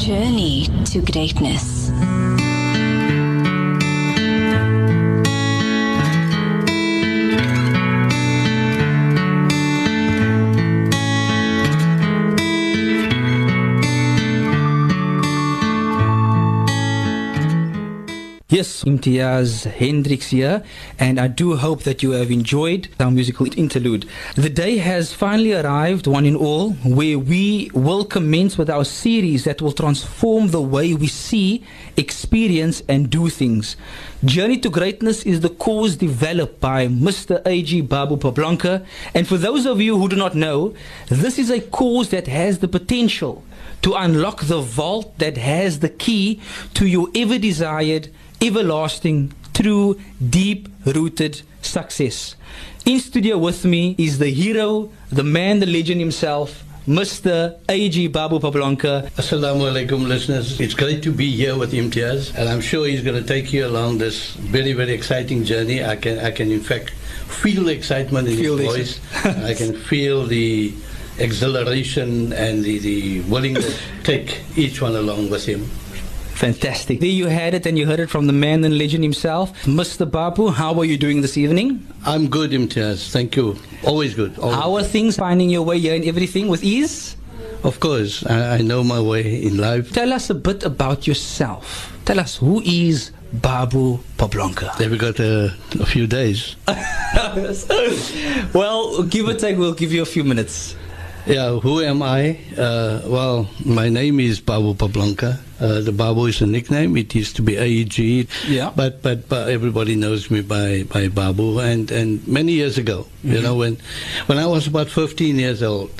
journey to greatness. Yes, Imtiaz Hendricks here, and I do hope that you have enjoyed our musical interlude. The day has finally arrived, one and all, where we will commence with our series that will transform the way we see, experience, and do things. Journey to Greatness is the course developed by Mr. A.G. Babu Pablanka, and for those of you who do not know, this is a course that has the potential to unlock the vault that has the key to your ever desired everlasting, true, deep rooted success. In studio with me is the hero, the man, the legend himself, Mr. A.G. Babu Pablanka. Assalamu alaikum, listeners. It's great to be here with Imtiaz, and I'm sure he's going to take you along this very, very exciting journey. I can, I can in fact, feel the excitement in Feel his voice. I can feel the exhilaration and the, the willingness to take each one along with him. Fantastic. There you had it, and you heard it from the man and legend himself. Mr. Babu, how are you doing this evening? I'm good, Imtiaz. Thank you. Always good. Always. How are things finding your way here and everything with ease? Of course, I, I know my way in life. Tell us a bit about yourself. Tell us who is Babu Pablanka? Then we got a, a few days. well, give or take, we'll give you a few minutes. Yeah, who am I? Uh, well, my name is Babu Pablanka. Uh, the Babu is a nickname. It used to be AEG. Yeah. But, but but everybody knows me by, by Babu. And, and many years ago, you know, when when I was about 15 years old,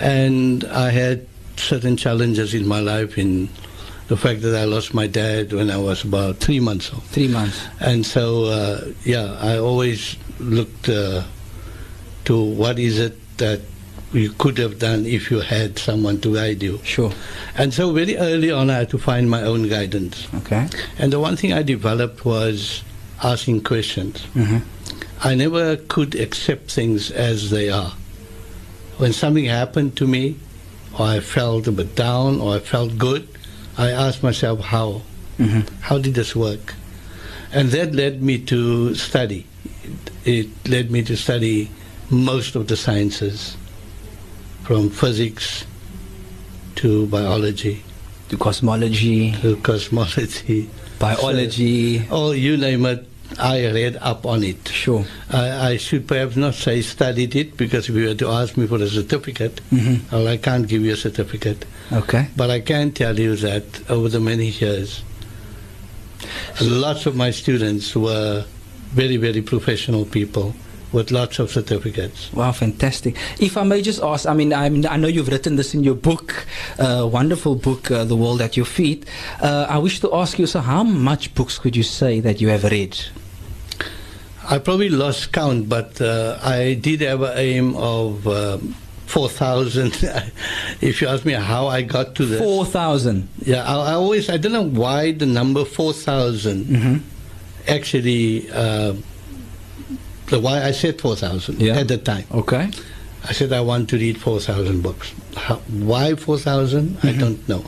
and I had certain challenges in my life in the fact that I lost my dad when I was about three months old. Three months. And so, uh, yeah, I always looked uh, to what is it that you could have done if you had someone to guide you. Sure. And so, very early on, I had to find my own guidance. Okay. And the one thing I developed was asking questions. Mhm. I never could accept things as they are. When something happened to me, or I felt a bit down, or I felt good, I asked myself, how? Mhm. How did this work? And that led me to study. It led me to study most of the sciences, from physics to biology To cosmology, to cosmology. biology. Oh, you name it, I read up on it. Sure. I, I should perhaps not say studied it because if you were to ask me for a certificate, Mhm. well, I can't give you a certificate. Okay. But I can tell you that over the many years, lots of my students were very, very professional people with lots of certificates. Wow, fantastic. If I may just ask, I mean, I, mean, I know you've written this in your book, uh, wonderful book, uh, The World at Your Feet. Uh, I wish to ask you, so how much books could you say that you have read? I probably lost count, but uh, I did have an aim of um, 4,000. if you ask me how I got to this. 4,000. Yeah, I, I always, I don't know why the number 4,000 Mm-hmm. actually, the why I said 4,000 Yeah. at the time. Okay. I said I want to read 4,000 books. How, why 4,000? I don't know.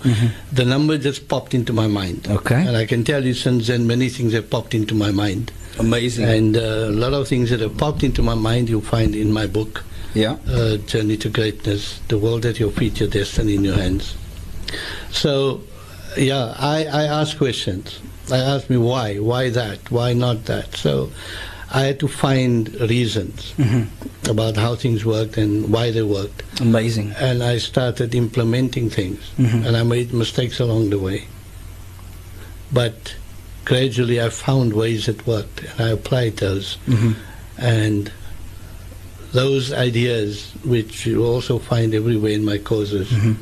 The number just popped into my mind. Okay. And I can tell you since then many things have popped into my mind. Amazing. And uh, a lot of things that have popped into my mind you'll find in my book, yeah. uh, Journey to Greatness, The World at Your Feet, Your Destiny in Your Hands. So, yeah, I, I ask questions. I ask me why, why that, why not that. So I had to find reasons about how things worked and why they worked. Amazing. And I started implementing things, Mhm. and I made mistakes along the way. But gradually I found ways that worked, and I applied those. Mhm. And those ideas, which you also find everywhere in my courses, Mhm.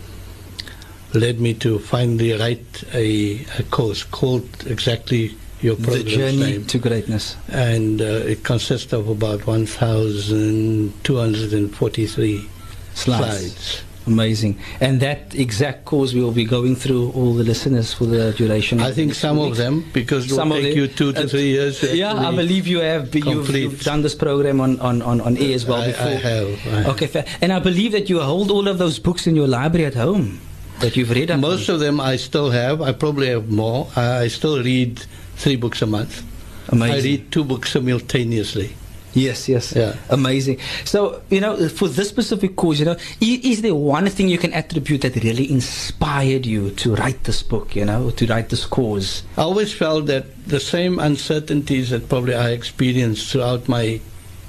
led me to finally write a, a course called exactly your The journey name. to greatness. And uh, it consists of about 1,243 Slides. slides. Amazing. And that exact course we will be going through all the listeners for the duration. I think some two of them, because it will take you two to Uh, three years. to Yeah, I believe you have. You've, you've done this program on, on, on, on air as well I, before. I have. I. Okay, fair. and I believe that you hold all of those books in your library at home. that you've read Most of them I still have. I probably have more. I still read three books a month. Amazing. I read two books simultaneously. Yes, yes. Yeah. Amazing. So, you know, for this specific cause, you know, is, is there one thing you can attribute that really inspired you to write this book, you know, to write this cause? I always felt that the same uncertainties that probably I experienced throughout my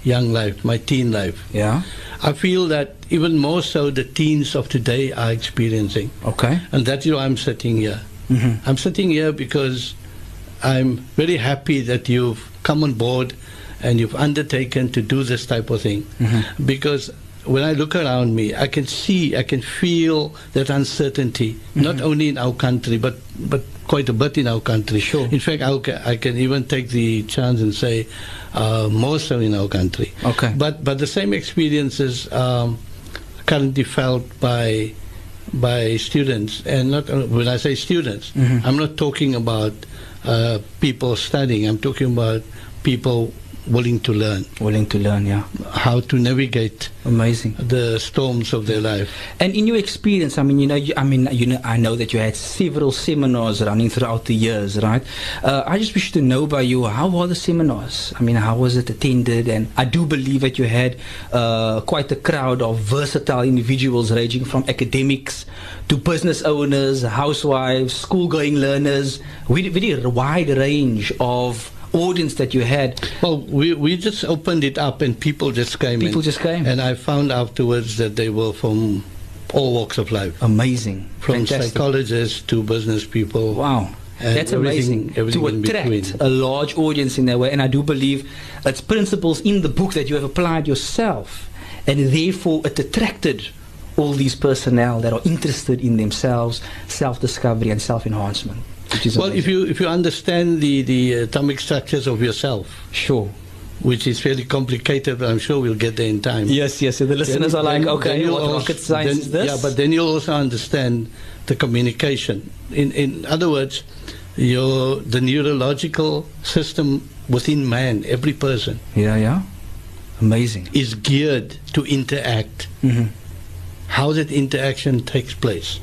young life, my teen life, Yeah. I feel that even more so the teens of today are experiencing. Okay. And that's why I'm sitting here. Mhm. I'm sitting here because I'm very happy that you've come on board and you've undertaken to do this type of thing. Mhm. Because when I look around me, I can see, I can feel that uncertainty, not only in our country, but, but quite a bit in our country. Sure. In fact, I I can even take the chance and say uh, more so in our country. Okay. But, but the same experiences um, currently felt by by students, and not uh, when I say students, Mhm. I'm not talking about Uh, people studying. I'm talking about people willing to learn Willing to learn, yeah. how to navigate Amazing. the storms of their life. And in your experience, I mean, you know, you, I mean, you know, I know that you had several seminars running throughout the years, right? Uh, I just wish to know by you, how were the seminars? I mean, how was it attended? And I do believe that you had uh, quite a crowd of versatile individuals, ranging from academics to business owners, housewives, school-going learners, very, very wide range of audience that you had. Well, we, we just opened it up and people just came People in. just came. And I found afterwards that they were from all walks of life, Amazing, from fantastic. psychologists to business people. Wow. That's everything- amazing everything to attract between. a large audience in that way. And I do believe it's principles in the book that you have applied yourself, and therefore it attracted all these personnel that are interested in themselves, self-discovery and self-enhancement. Which Well, if you if you understand the, the atomic structures of yourself, sure, which is fairly complicated, but I'm sure we'll get there in time. yes, yes. So the listeners Then- are like, okay, what also- rocket science then- is this? Yeah, but then you'll also understand the communication. In in other words, your the neurological system within man, every person, yeah, yeah, amazing. is geared to interact. hmm How that interaction takes place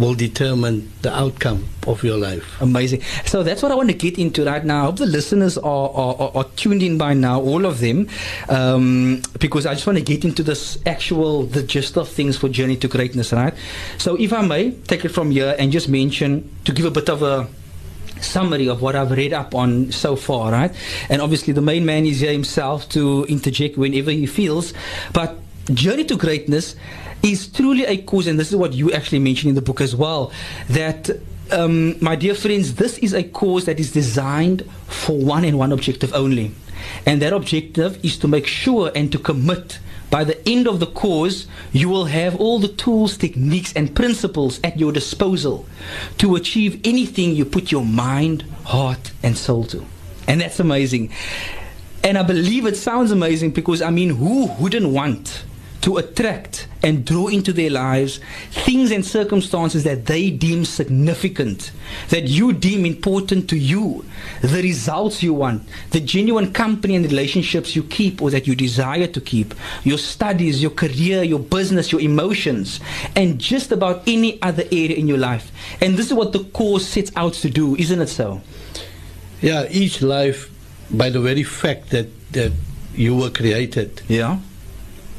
will determine the outcome of your life. Amazing. So that's what I want to get into right now. I hope the listeners are, are, are, tuned in by now, all of them, um, because I just want to get into this actual, the gist of things for Journey to Greatness, right? So if I may, take it from here and just mention, to give a bit of a summary of what I've read up on so far, right? And obviously the main man is here himself to interject whenever he feels. But Journey to Greatness is truly a cause, and this is what you actually mentioned in the book as well, that um, my dear friends, this is a cause that is designed for one and one objective only. And that objective is to make sure and to commit by the end of the course, you will have all the tools, techniques, and principles at your disposal to achieve anything you put your mind, heart, and soul to. And that's amazing. And I believe it sounds amazing because, I mean, who wouldn't want to attract and draw into their lives things and circumstances that they deem significant, that you deem important to you, the results you want, the genuine company and relationships you keep or that you desire to keep, your studies, your career, your business, your emotions, and just about any other area in your life. And this is what the course sets out to do, isn't it so? Yeah, each life, by the very fact that, that you were created, Yeah.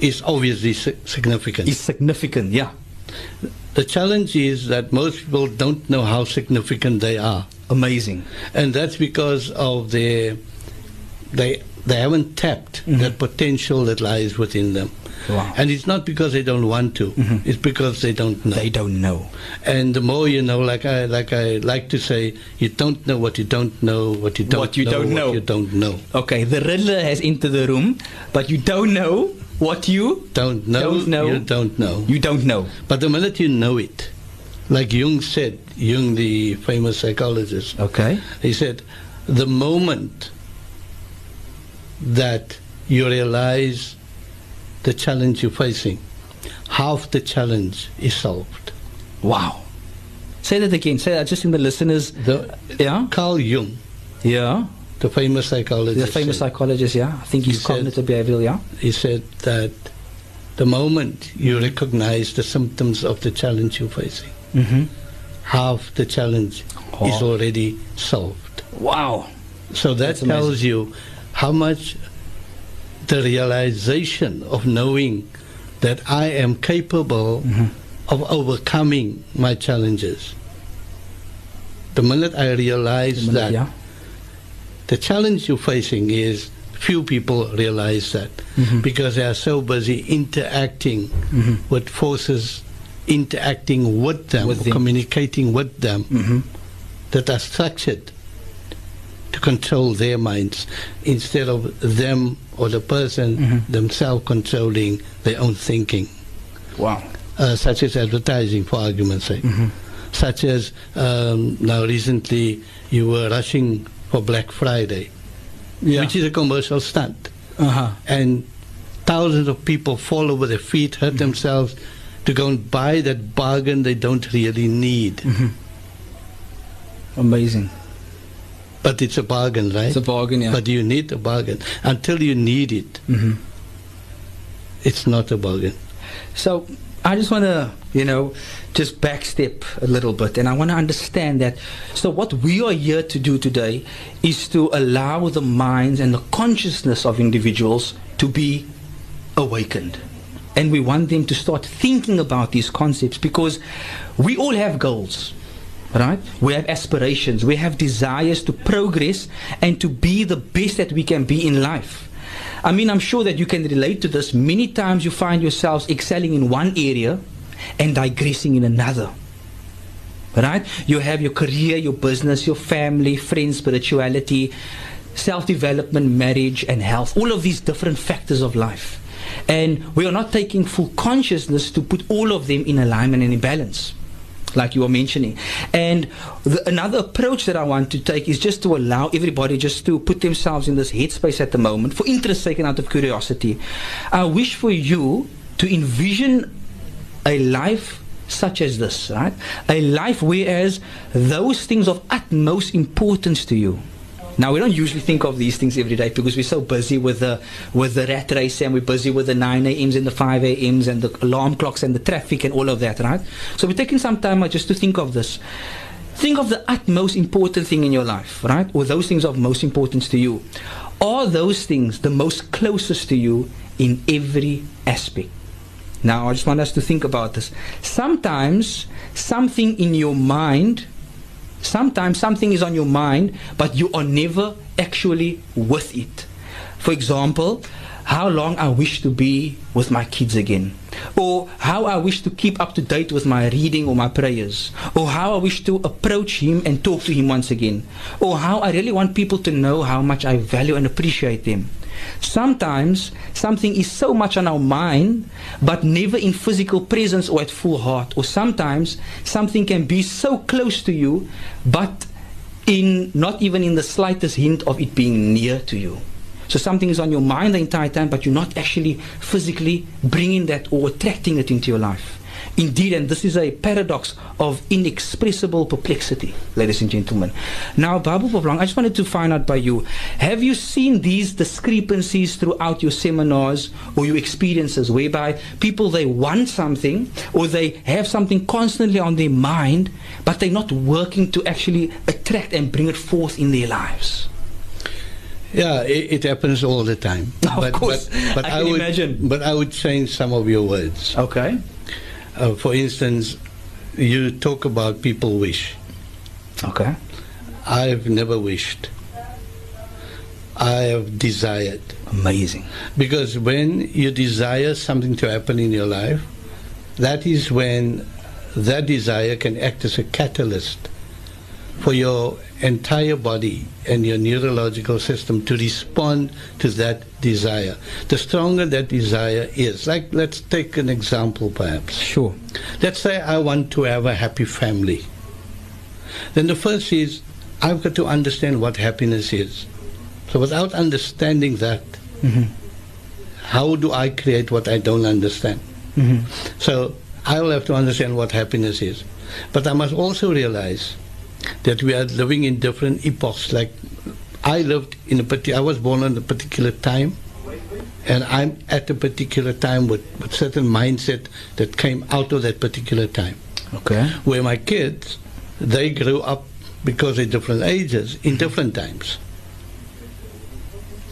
Is obviously significant. It's significant, yeah. the challenge is that most people don't know how significant they are. Amazing. And that's because of their, they, they haven't tapped Mhm. that potential that lies within them. Wow. And it's not because they don't want to, Mhm. it's because they don't know. They don't know. And the more you know, like I like I like to say, you don't know what you don't know, what you don't What you know, don't what know. you don't know. Okay, the Riddler has entered the room, but you don't know what you Don't know, Don't know. you don't know. you don't know. But the minute you know it, like Jung said, Jung, the famous psychologist, Okay. he said, the moment that you realize the challenge you're facing, half the challenge is solved. Wow. Say that again. Say that just in the listeners. The, Yeah. Carl Jung, Yeah. The famous psychologist, The famous said, psychologist. Yeah. I think he's He said- cognitive behavioral. Yeah. he said that the moment you recognize the symptoms of the challenge you're facing, Mm-hmm. half the challenge is already solved. Wow. So that That's amazing. tells you how much the realization of knowing that I am capable Mm-hmm. of overcoming my challenges. The minute I realize that yeah. The challenge you're facing is few people realize that Mhm. because they are so busy interacting Mhm. with forces interacting with them, With them. communicating with them Mm-hmm. that are structured to control their minds instead of them or the person Mhm. themselves controlling their own thinking, Wow. uh, such as advertising, for argument's sake. Mm-hmm. Such as um, now recently you were rushing for Black Friday, Yeah. which is a commercial stunt, uh-huh. and thousands of people fall over their feet, hurt themselves to go and buy that bargain they don't really need. Mm-hmm. Amazing. But it's a bargain, right? It's a bargain, yeah. But you need a bargain. Until you need it, mm-hmm. it's not a bargain. So I just want to, you know, just backstep a little bit, and I want to understand that. So what we are here to do today is to allow the minds and the consciousness of individuals to be awakened. And we want them to start thinking about these concepts because we all have goals, right? We have aspirations, we have desires to progress and to be the best that we can be in life. I mean, I'm sure that you can relate to this. Many times you find yourselves excelling in one area and digressing in another. Right? You have your career, your business, your family, friends, spirituality, self development, marriage, and health. All of these different factors of life. And we are not taking full consciousness to put all of them in alignment and in balance like you were mentioning. And the, another approach that I want to take is just to allow everybody just to put themselves in this headspace at the moment for interest sake and out of curiosity. I wish for you to envision a life such as this, right? A life whereas those things of utmost importance to you. Now we don't usually think of these things every day because we're so busy with the with the rat race and we're busy with the 9 a.m.s and the 5 a.m.s and the alarm clocks and the traffic and all of that, right? So we're taking some time uh, just to think of this. Think of the utmost important thing in your life, right? Or those things of most importance to you. Are those things the most closest to you in every aspect? Now, I just want us to think about this. Sometimes something in your mind, sometimes something is on your mind, but you are never actually with it. For example, how long I wish to be with my kids again, or how I wish to keep up to date with my reading or my prayers, or how I wish to approach him and talk to him once again, or how I really want people to know how much I value and appreciate them. Sometimes something is so much on our mind, but never in physical presence or at full heart. Or sometimes something can be so close to you, but in not even in the slightest hint of it being near to you. So something is on your mind the entire time, but you're not actually physically bringing that or attracting it into your life. Indeed, and this is a paradox of inexpressible perplexity, ladies and gentlemen. Now, Babu Bablang, I just wanted to find out by you have you seen these discrepancies throughout your seminars or your experiences whereby people they want something or they have something constantly on their mind, but they're not working to actually attract and bring it forth in their lives? Yeah, it, it happens all the time. Of course, I can would, imagine. But I would change some of your words. Okay. Uh, for instance, you talk about people wish. Okay. I've never wished. I have desired. Amazing. Because when you desire something to happen in your life, that is when that desire can act as a catalyst for your entire body and your neurological system to respond to that desire. The stronger that desire is, like let's take an example perhaps. Sure. Let's say I want to have a happy family. Then the first is I've got to understand what happiness is. So without understanding that, Mm-hmm. how do I create what I don't understand? Mm-hmm. So I will have to understand what happiness is. But I must also realize that we are living in different epochs. Like I lived in a particular, I was born at a particular time, and I'm at a particular time with, with certain mindset that came out of that particular time. Okay. Where my kids, they grew up because they're different ages in different times.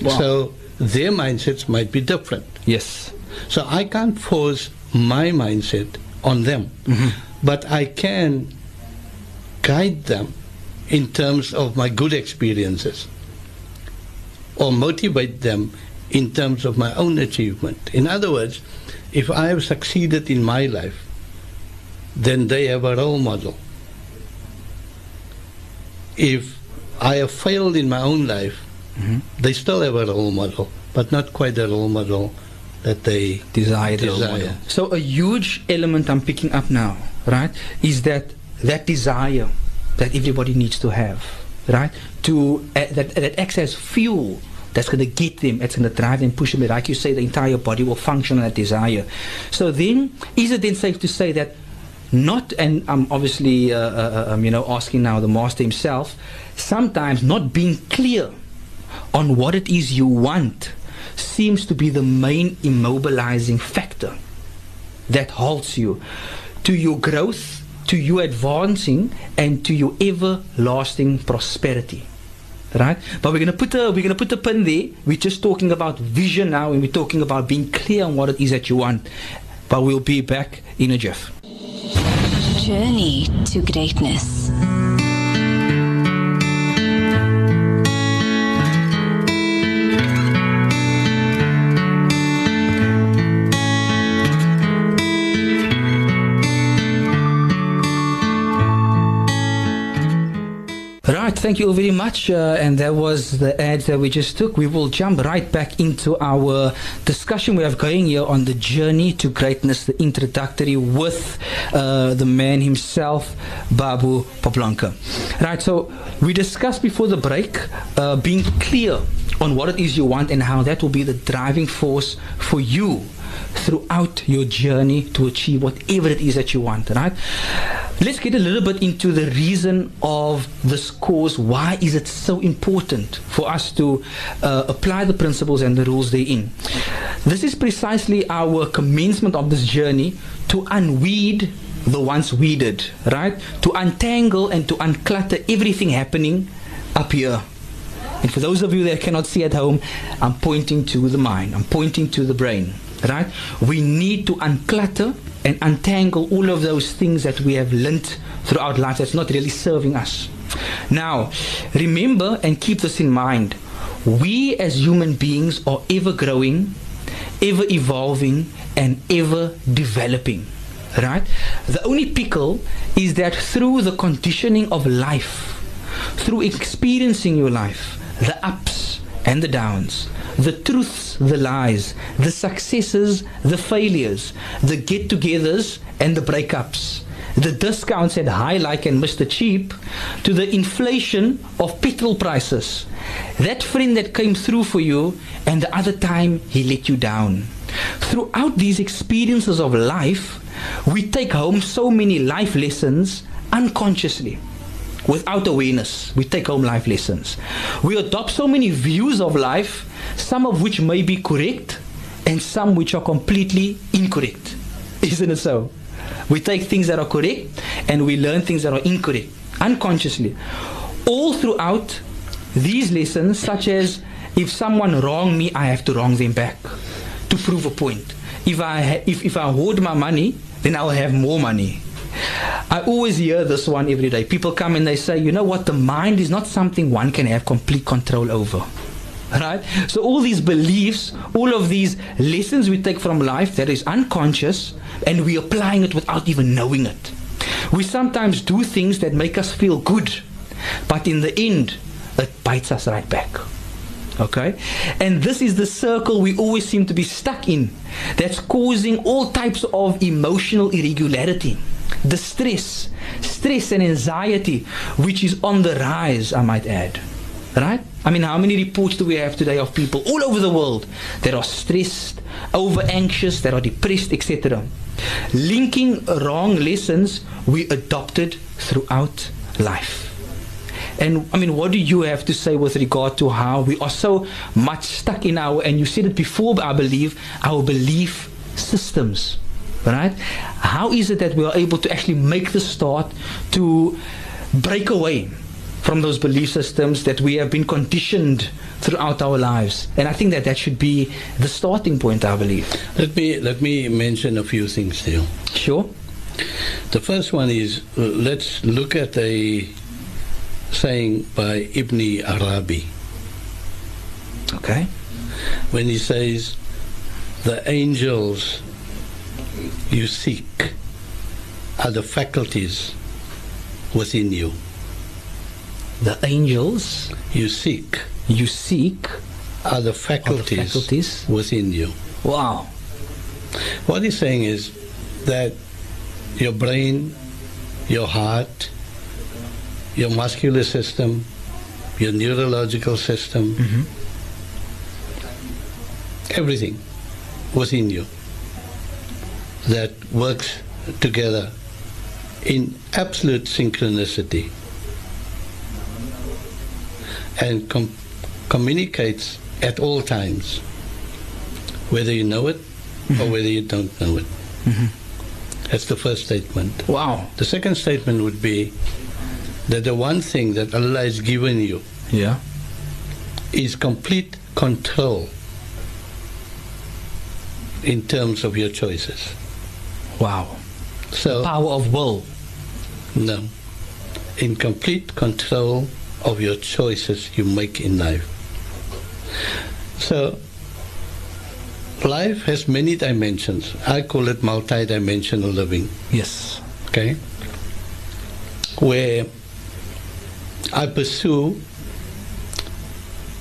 Wow. So their mindsets might be different. Yes. So I can't force my mindset on them, mm-hmm. but I can guide them in terms of my good experiences or motivate them in terms of my own achievement. In other words, if I have succeeded in my life, then they have a role model. If I have failed in my own life, mm-hmm. they still have a role model, but not quite the role model that they desire, Desire. So a huge element I'm picking up now, right, is that that desire that everybody needs to have, right, to uh, that that as fuel. That's going to get them. It's going to drive them, push them. Like you say, the entire body will function on that desire. So then, is it then safe to say that not? And I'm obviously, uh, uh, um, you know, asking now the master himself. Sometimes not being clear on what it is you want seems to be the main immobilizing factor that halts you to your growth, to you advancing, and to your everlasting prosperity. Right? But we're gonna put a we're gonna put a pin there. We're just talking about vision now and we're talking about being clear on what it is that you want. But we'll be back in a jiff. Journey to greatness. Right, thank you all very much. Uh, and that was the ad that we just took. We will jump right back into our discussion we have going here on the journey to greatness, the introductory with uh, the man himself, Babu Pablanka. Right, so we discussed before the break uh, being clear on what it is you want and how that will be the driving force for you throughout your journey to achieve whatever it is that you want, right? Let's get a little bit into the reason of this course. Why is it so important for us to uh, apply the principles and the rules therein? This is precisely our commencement of this journey to unweed the once weeded, right? To untangle and to unclutter everything happening up here. And for those of you that cannot see at home, I'm pointing to the mind, I'm pointing to the brain, right? We need to unclutter and untangle all of those things that we have learnt throughout life that's not really serving us. Now, remember and keep this in mind. We as human beings are ever growing, ever evolving, and ever developing. Right? The only pickle is that through the conditioning of life, through experiencing your life, the ups and the downs, the truths, the lies, the successes, the failures, the get togethers and the breakups, the discounts at high like and Mr. Cheap, to the inflation of petrol prices. That friend that came through for you and the other time he let you down. Throughout these experiences of life, we take home so many life lessons unconsciously without awareness. We take home life lessons. We adopt so many views of life, some of which may be correct and some which are completely incorrect. Isn't it so? We take things that are correct and we learn things that are incorrect unconsciously. All throughout these lessons, such as if someone wrong me, I have to wrong them back to prove a point. If I ha- if, if I hoard my money, then I'll have more money. I always hear this one every day. People come and they say, you know what, the mind is not something one can have complete control over. Right? So all these beliefs, all of these lessons we take from life that is unconscious and we're applying it without even knowing it. We sometimes do things that make us feel good, but in the end, it bites us right back. Okay? And this is the circle we always seem to be stuck in that's causing all types of emotional irregularity, stress, stress and anxiety, which is on the rise, I might add. Right? I mean, how many reports do we have today of people all over the world that are stressed, over anxious, that are depressed, etc.? Linking wrong lessons we adopted throughout life. And I mean, what do you have to say with regard to how we are so much stuck in our, and you said it before, I believe, our belief systems? Right? How is it that we are able to actually make the start to break away from those belief systems that we have been conditioned throughout our lives? And I think that that should be the starting point, I believe. Let me let me mention a few things to you. Sure. The first one is uh, let's look at a saying by Ibn Arabi Okay. when he says, "The angels you seek are the faculties within you. The angels You seek you seek are the are the faculties, faculties. within you." Wow. What he's saying is that your brain, your heart, your muscular system, your neurological system, mm-hmm. everything within you that works together in absolute synchronicity and com- communicates at all times, whether you know it or mm-hmm. whether you don't know it. Mm-hmm. That's the first statement. Wow. The second statement would be that the one thing that Allah has given you Yeah. is complete control in terms of your choices. Wow. So, Power of will. no, in complete control of your choices you make in life. So, life has many dimensions. I call it multi-dimensional living. Yes. okay, where I pursue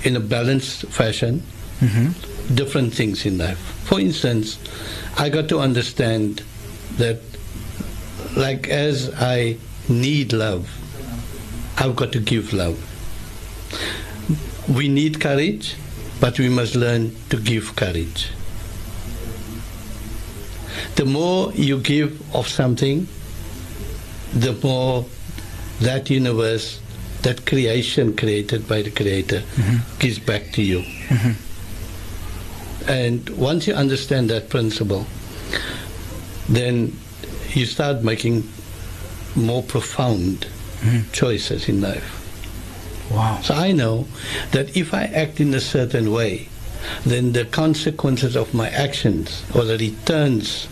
in a balanced fashion mm-hmm. different things in life. For instance, I got to understand that, like, as I need love, I've got to give love. We need courage, but we must learn to give courage. The more you give of something, the more that universe, that creation created by the Creator, mm-hmm. gives back to you. Mm-hmm. And once you understand that principle, then you start making more profound hmm. choices in life. Wow. So I know that if I act in a certain way, then the consequences of my actions or the returns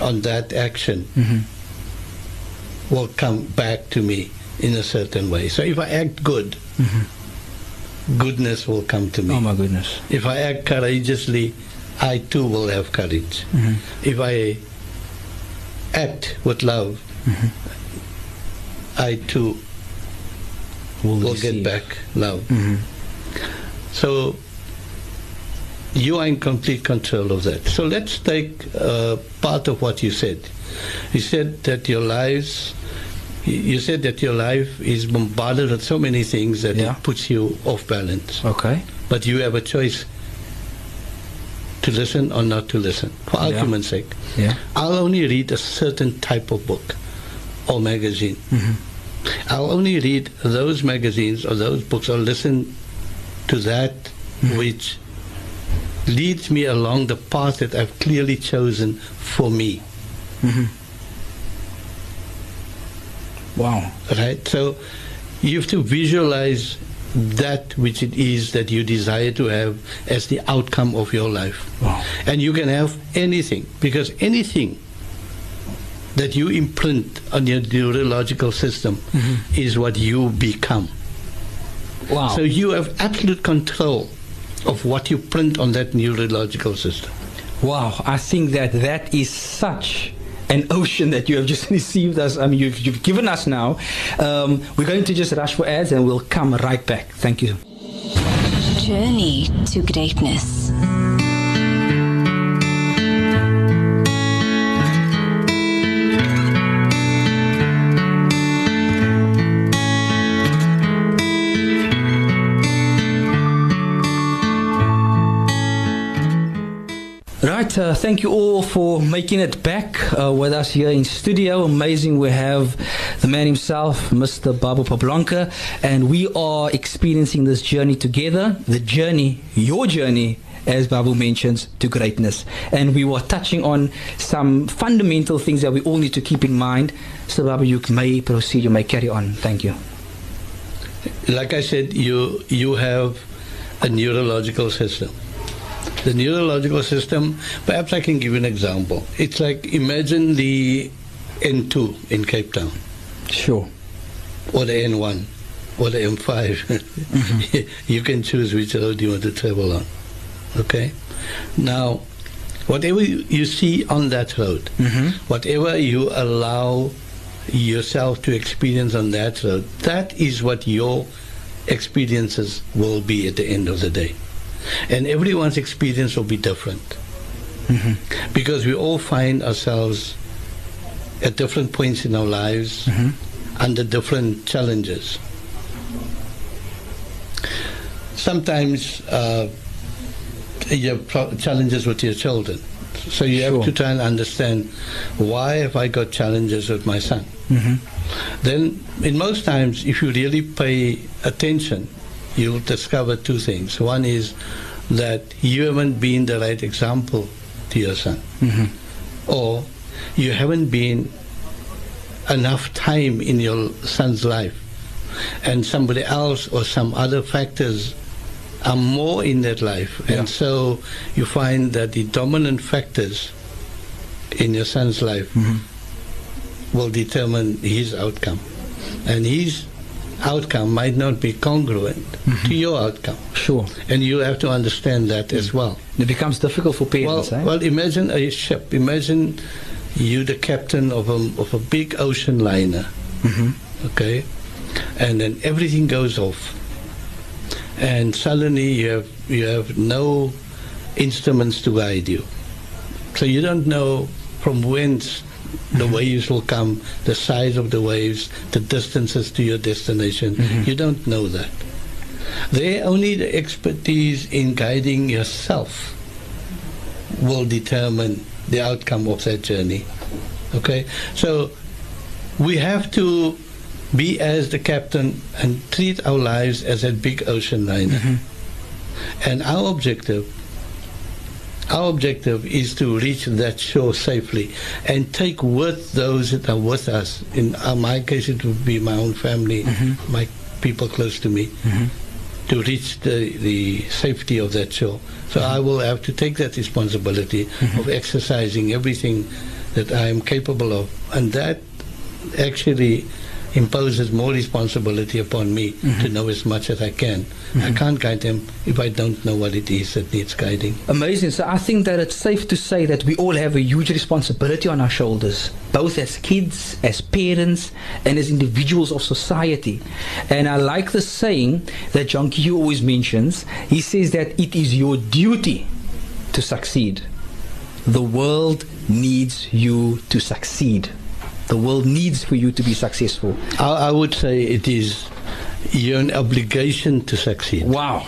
on that action mm-hmm. will come back to me in a certain way. So if I act good, mm-hmm. goodness will come to me. Oh my goodness. If I act courageously, I too will have courage. If I act with love, I too Will, will get back love. So you are in complete control of that. So let's take uh, part of what you said. You said that your lives, you said that your life is bombarded with so many things that Yeah. it puts you off balance. Okay. But you have a choice to listen or not to listen. For Yeah. argument's sake, Yeah. I'll only read a certain type of book or magazine. Mm-hmm. I'll only read those magazines or those books or listen to that mm-hmm. which leads me along the path that I've clearly chosen for me. Mm-hmm. Wow. Right? So you have to visualize that which it is that you desire to have as the outcome of your life. Wow. And you can have anything because anything that you imprint on your neurological system mm-hmm. is what you become. Wow. So you have absolute control of what you print on that neurological system. Wow, I think that that is such an ocean that you have just received us. I mean, you've, you've given us now. Um, we're going to just rush for ads and we'll come right back. Thank you. Journey to greatness. Uh, thank you all for making it back uh, with us here in studio. Amazing, we have the man himself, Mr. Babu Pablanka, and we are experiencing this journey together. The journey, your journey, as Babu mentions, to greatness. And we were touching on some fundamental things that we all need to keep in mind. So, Babu, you may proceed, you may carry on. Thank you. Like I said, you you have a neurological system. The neurological system, perhaps I can give you an example. It's like imagine the N2 in Cape Town Sure. or the N1 or the M5. you can choose which road you want to travel on. Okay? Now, whatever you you see on that road, Mm-hmm. whatever you allow yourself to experience on that road, that is what your experiences will be at the end of the day. And everyone's experience will be different. Because we all find ourselves at different points in our lives under different challenges. Sometimes uh, you have pro- challenges with your children. So you Sure. have to try and understand why have I got challenges with my son? Mm-hmm. Then, in most times, if you really pay attention, you'll discover two things. One is that you haven't been the right example to your son, Mm-hmm. or you haven't been enough time in your son's life, and somebody else or some other factors are more in that life, Yeah. and so you find that the dominant factors in your son's life will determine his outcome. And his outcome might not be congruent to your outcome. Sure. And you have to understand that as well. It becomes difficult for Well, eh? well, imagine a ship. Imagine you the captain of a, of a big ocean liner, mm-hmm. okay? And then everything goes off. And suddenly you have, you have no instruments to guide you. So you don't know from whence the waves will come, the size of the waves, the distances to your destination. Mm-hmm. You don't know that. There, only the expertise in guiding yourself will determine the outcome of that journey. Okay? So we have to be as the captain and treat our lives as a big ocean liner. Mm-hmm. And our objective our objective is to reach that shore safely and take with those that are with us. In uh, my case, it would be my own family, mm-hmm. my people close to me, mm-hmm. to reach the, the safety of that shore. So mm-hmm. I will have to take that responsibility of exercising everything that I am capable of. And that actually imposes more responsibility upon me to mm-hmm. know as much as I can. I mm-hmm. can't guide them if I don't know what it is that needs guiding. Amazing. So I think that it's safe to say that we all have a huge responsibility on our shoulders, both as kids, as parents, and as individuals of society. And I like the saying that John Q always mentions. He says that it is your duty to succeed. The world needs you to succeed. The world needs for you to be successful. I, I would say it is your obligation to succeed. Wow.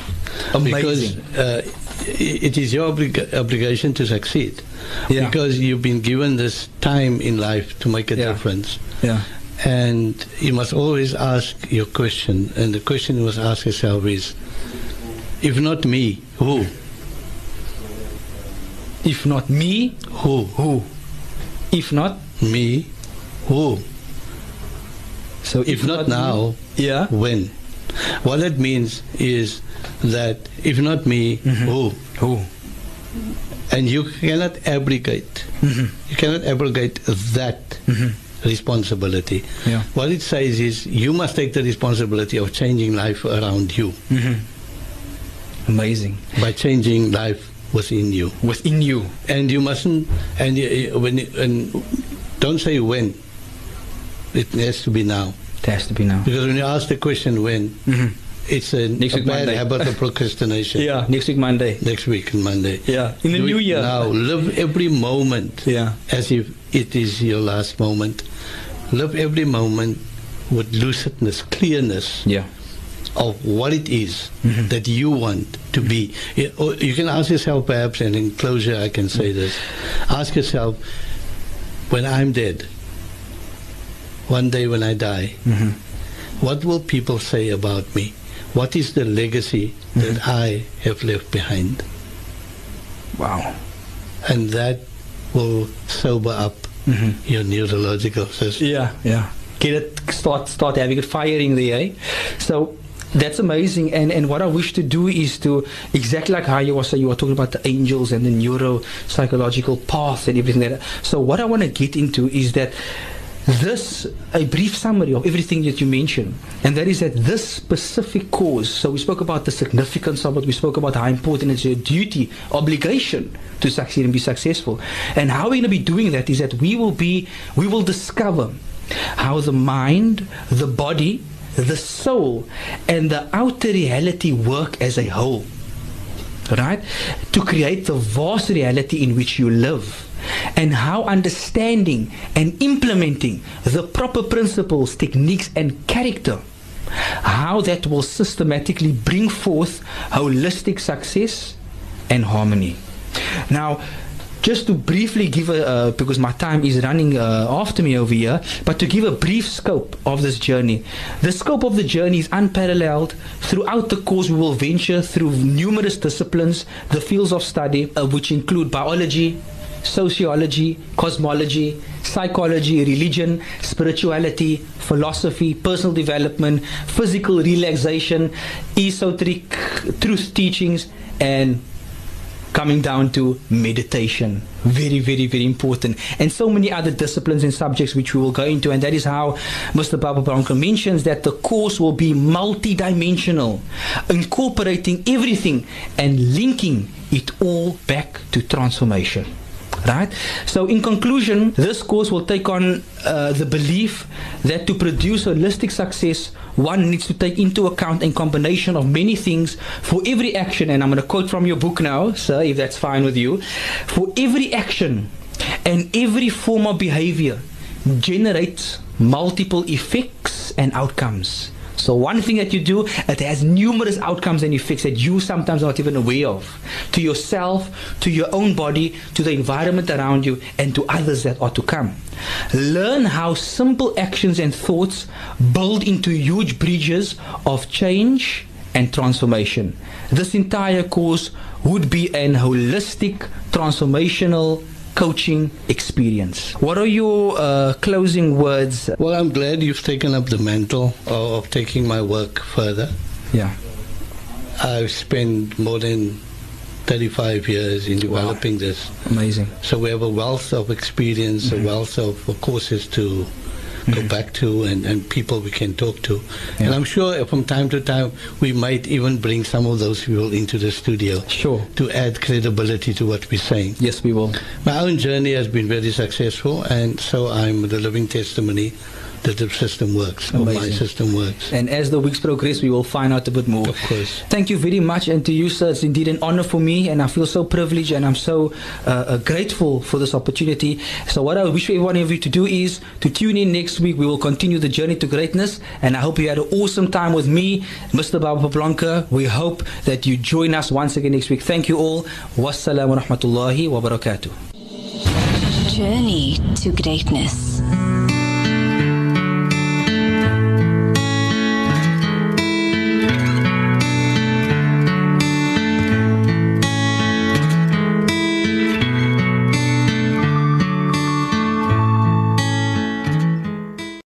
Amazing. Because uh, it is your oblig- obligation to succeed. Yeah. Because you've been given this time in life to make a Yeah. difference. yeah. And you must always ask your question. And the question you must ask yourself is if not me, who? If not me, Who? who? If not, Me? Who? so If not now, yeah. when? What that means is that if not me, mm-hmm. who? Who? And you cannot abrogate. Mm-hmm. You cannot abrogate that mm-hmm. responsibility. Yeah. What it says is you must take the responsibility of changing life around you Amazing. by changing life within you. Within you. And you mustn't. And you- you- when and don't say when. It has to be now. It has to be now. Because when you ask the question when, Mhm. it's a, Next a week, bad Monday. habit of procrastination. Yeah. Next week, Monday. Next week and Monday. Yeah. In the Do new year. Now, live every moment Yeah. as if it is your last moment. Live every moment with lucidness, clearness Yeah. of what it is Mm-hmm. that you want to be. You, you can ask yourself, perhaps, and in closure, I can say this ask yourself, when I'm dead, one day when I die, Mhm. what will people say about me? What is the legacy that I have left behind? Wow. And that will sober up Mhm. your neurological system. Yeah, yeah. Get it, start, start having it firing there. Eh? So that's amazing. And and what I wish to do is to exactly like how you were saying, you were talking about the angels and the neuropsychological path and everything. That, so what I want to get into is that this a brief summary of everything that you mentioned and that is that this specific cause so we spoke about the significance of it we spoke about how important it's your duty obligation to succeed and be successful and how we're going to be doing that is that we will be we will discover how the mind the body the soul and the outer reality work as a whole right? To create the vast reality in which you live. And how understanding and implementing the proper principles, techniques, and character, how that will systematically bring forth holistic success and harmony. Now, just to briefly give a, uh, because my time is running uh, after me over here, but to give a brief scope of this journey. The scope of the journey is unparalleled. Throughout the course, we will venture through numerous disciplines, the fields of study, uh, which include biology, sociology, cosmology, psychology, religion, spirituality, philosophy, personal development, physical relaxation, esoteric truth teachings, and coming down to meditation. Very, very, very important. And so many other disciplines and subjects which we will go into. And that is how Mr. Pablanka mentions that the course will be multidimensional, incorporating everything and linking it all back to transformation. Right? So, in conclusion, this course will take on uh, the belief that to produce holistic success, one needs to take into account a combination of many things for every action. And I'm going to quote from your book now, sir, if that's fine with you. For every action and every form of behavior generates multiple effects and outcomes. So one thing that you do, it has numerous outcomes and effects that you sometimes are not even aware of. To yourself, to your own body, to the environment around you, and to others that are to come. Learn how simple actions and thoughts build into huge bridges of change and transformation. This entire course would be an holistic, transformational coaching experience. What are your uh, closing words? Well, I'm glad you've taken up the mantle of, taking my work further. Yeah. I've spent more than 35 years in developing this. Amazing. So we have a wealth of experience, a wealth of courses to go back to and, and people we can talk to. And I'm sure from time to time we might even bring some of those people into the studio Sure. to add credibility to what we're saying. Yes, we will. My own journey has been very successful, and so I'm the living testimony that the system works, or my system works. And as the weeks progress, we will find out a bit more. Of course. Thank you very much, and to you, sir, it's indeed an honor for me, and I feel so privileged and I'm so uh, uh, grateful for this opportunity. So, what I wish every one of you to do is to tune in next week. We will continue the journey to greatness, and I hope you had an awesome time with me, Mr. Pablanka. We hope that you join us once again next week. Thank you all. Wassalamu rahmatullahi wa barakatuh. Journey to greatness.